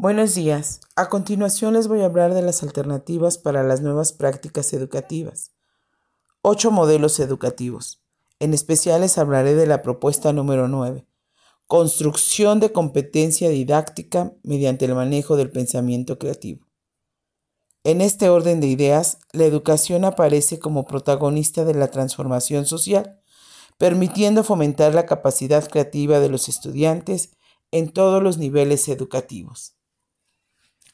Buenos días. A continuación les voy a hablar de las alternativas para las nuevas prácticas educativas. Ocho modelos educativos. En especial les hablaré de la propuesta número 9. Construcción de competencia didáctica mediante el manejo del pensamiento creativo. En este orden de ideas, la educación aparece como protagonista de la transformación social, permitiendo fomentar la capacidad creativa de los estudiantes en todos los niveles educativos.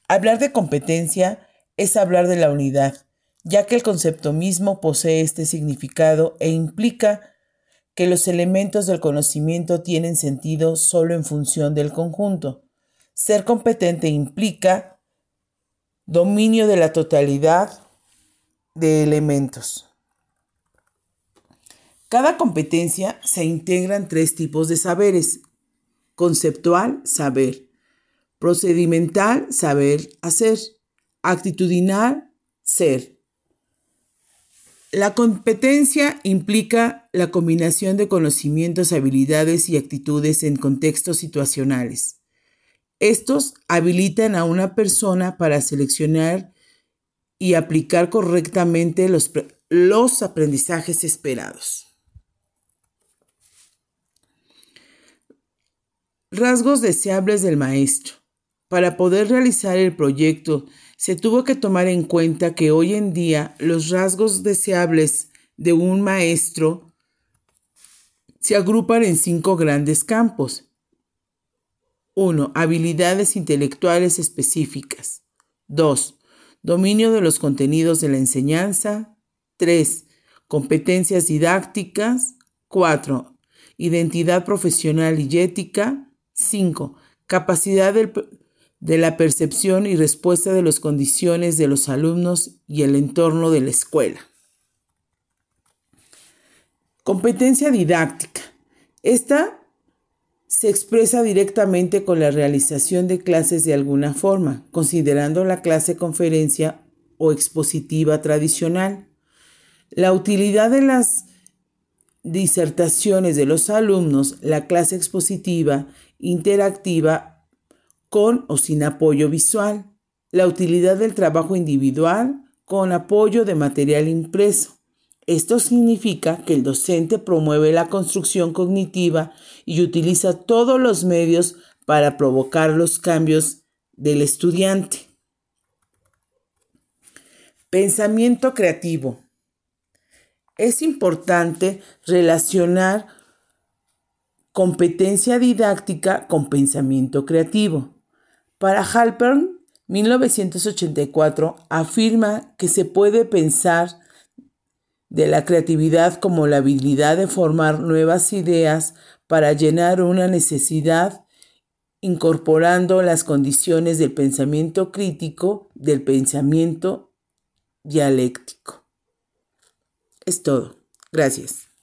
Hablar de competencia es hablar de la unidad, ya que el concepto mismo posee este significado e implica que los elementos del conocimiento tienen sentido solo en función del conjunto. Ser competente implica dominio de la totalidad de elementos. Cada competencia se integra en tres tipos de saberes. Conceptual, saber. Procedimental, saber hacer. Actitudinal, ser. La competencia implica la combinación de conocimientos, habilidades y actitudes en contextos situacionales. Estos habilitan a una persona para seleccionar y aplicar correctamente los, los aprendizajes esperados. Rasgos deseables del maestro. Para poder realizar el proyecto, se tuvo que tomar en cuenta que hoy en día los rasgos deseables de un maestro se agrupan en cinco grandes campos. 1. Habilidades intelectuales específicas. 2. Dominio de los contenidos de la enseñanza. 3. Competencias didácticas. 4. Identidad profesional y ética. 5. Capacidad de la percepción y respuesta de las condiciones de los alumnos y el entorno de la escuela. Competencia didáctica. Esta se expresa directamente con la realización de clases de alguna forma, considerando la clase conferencia o expositiva tradicional. La utilidad de las disertaciones de los alumnos, la clase expositiva interactiva con o sin apoyo visual, la utilidad del trabajo individual con apoyo de material impreso. Esto significa que el docente promueve la construcción cognitiva y utiliza todos los medios para provocar los cambios del estudiante. Pensamiento creativo. Es importante relacionar competencia didáctica con pensamiento creativo. Para Halpern, 1984 afirma que se puede pensar de la creatividad como la habilidad de formar nuevas ideas para llenar una necesidad, incorporando las condiciones del pensamiento crítico, del pensamiento dialéctico. Es todo. Gracias.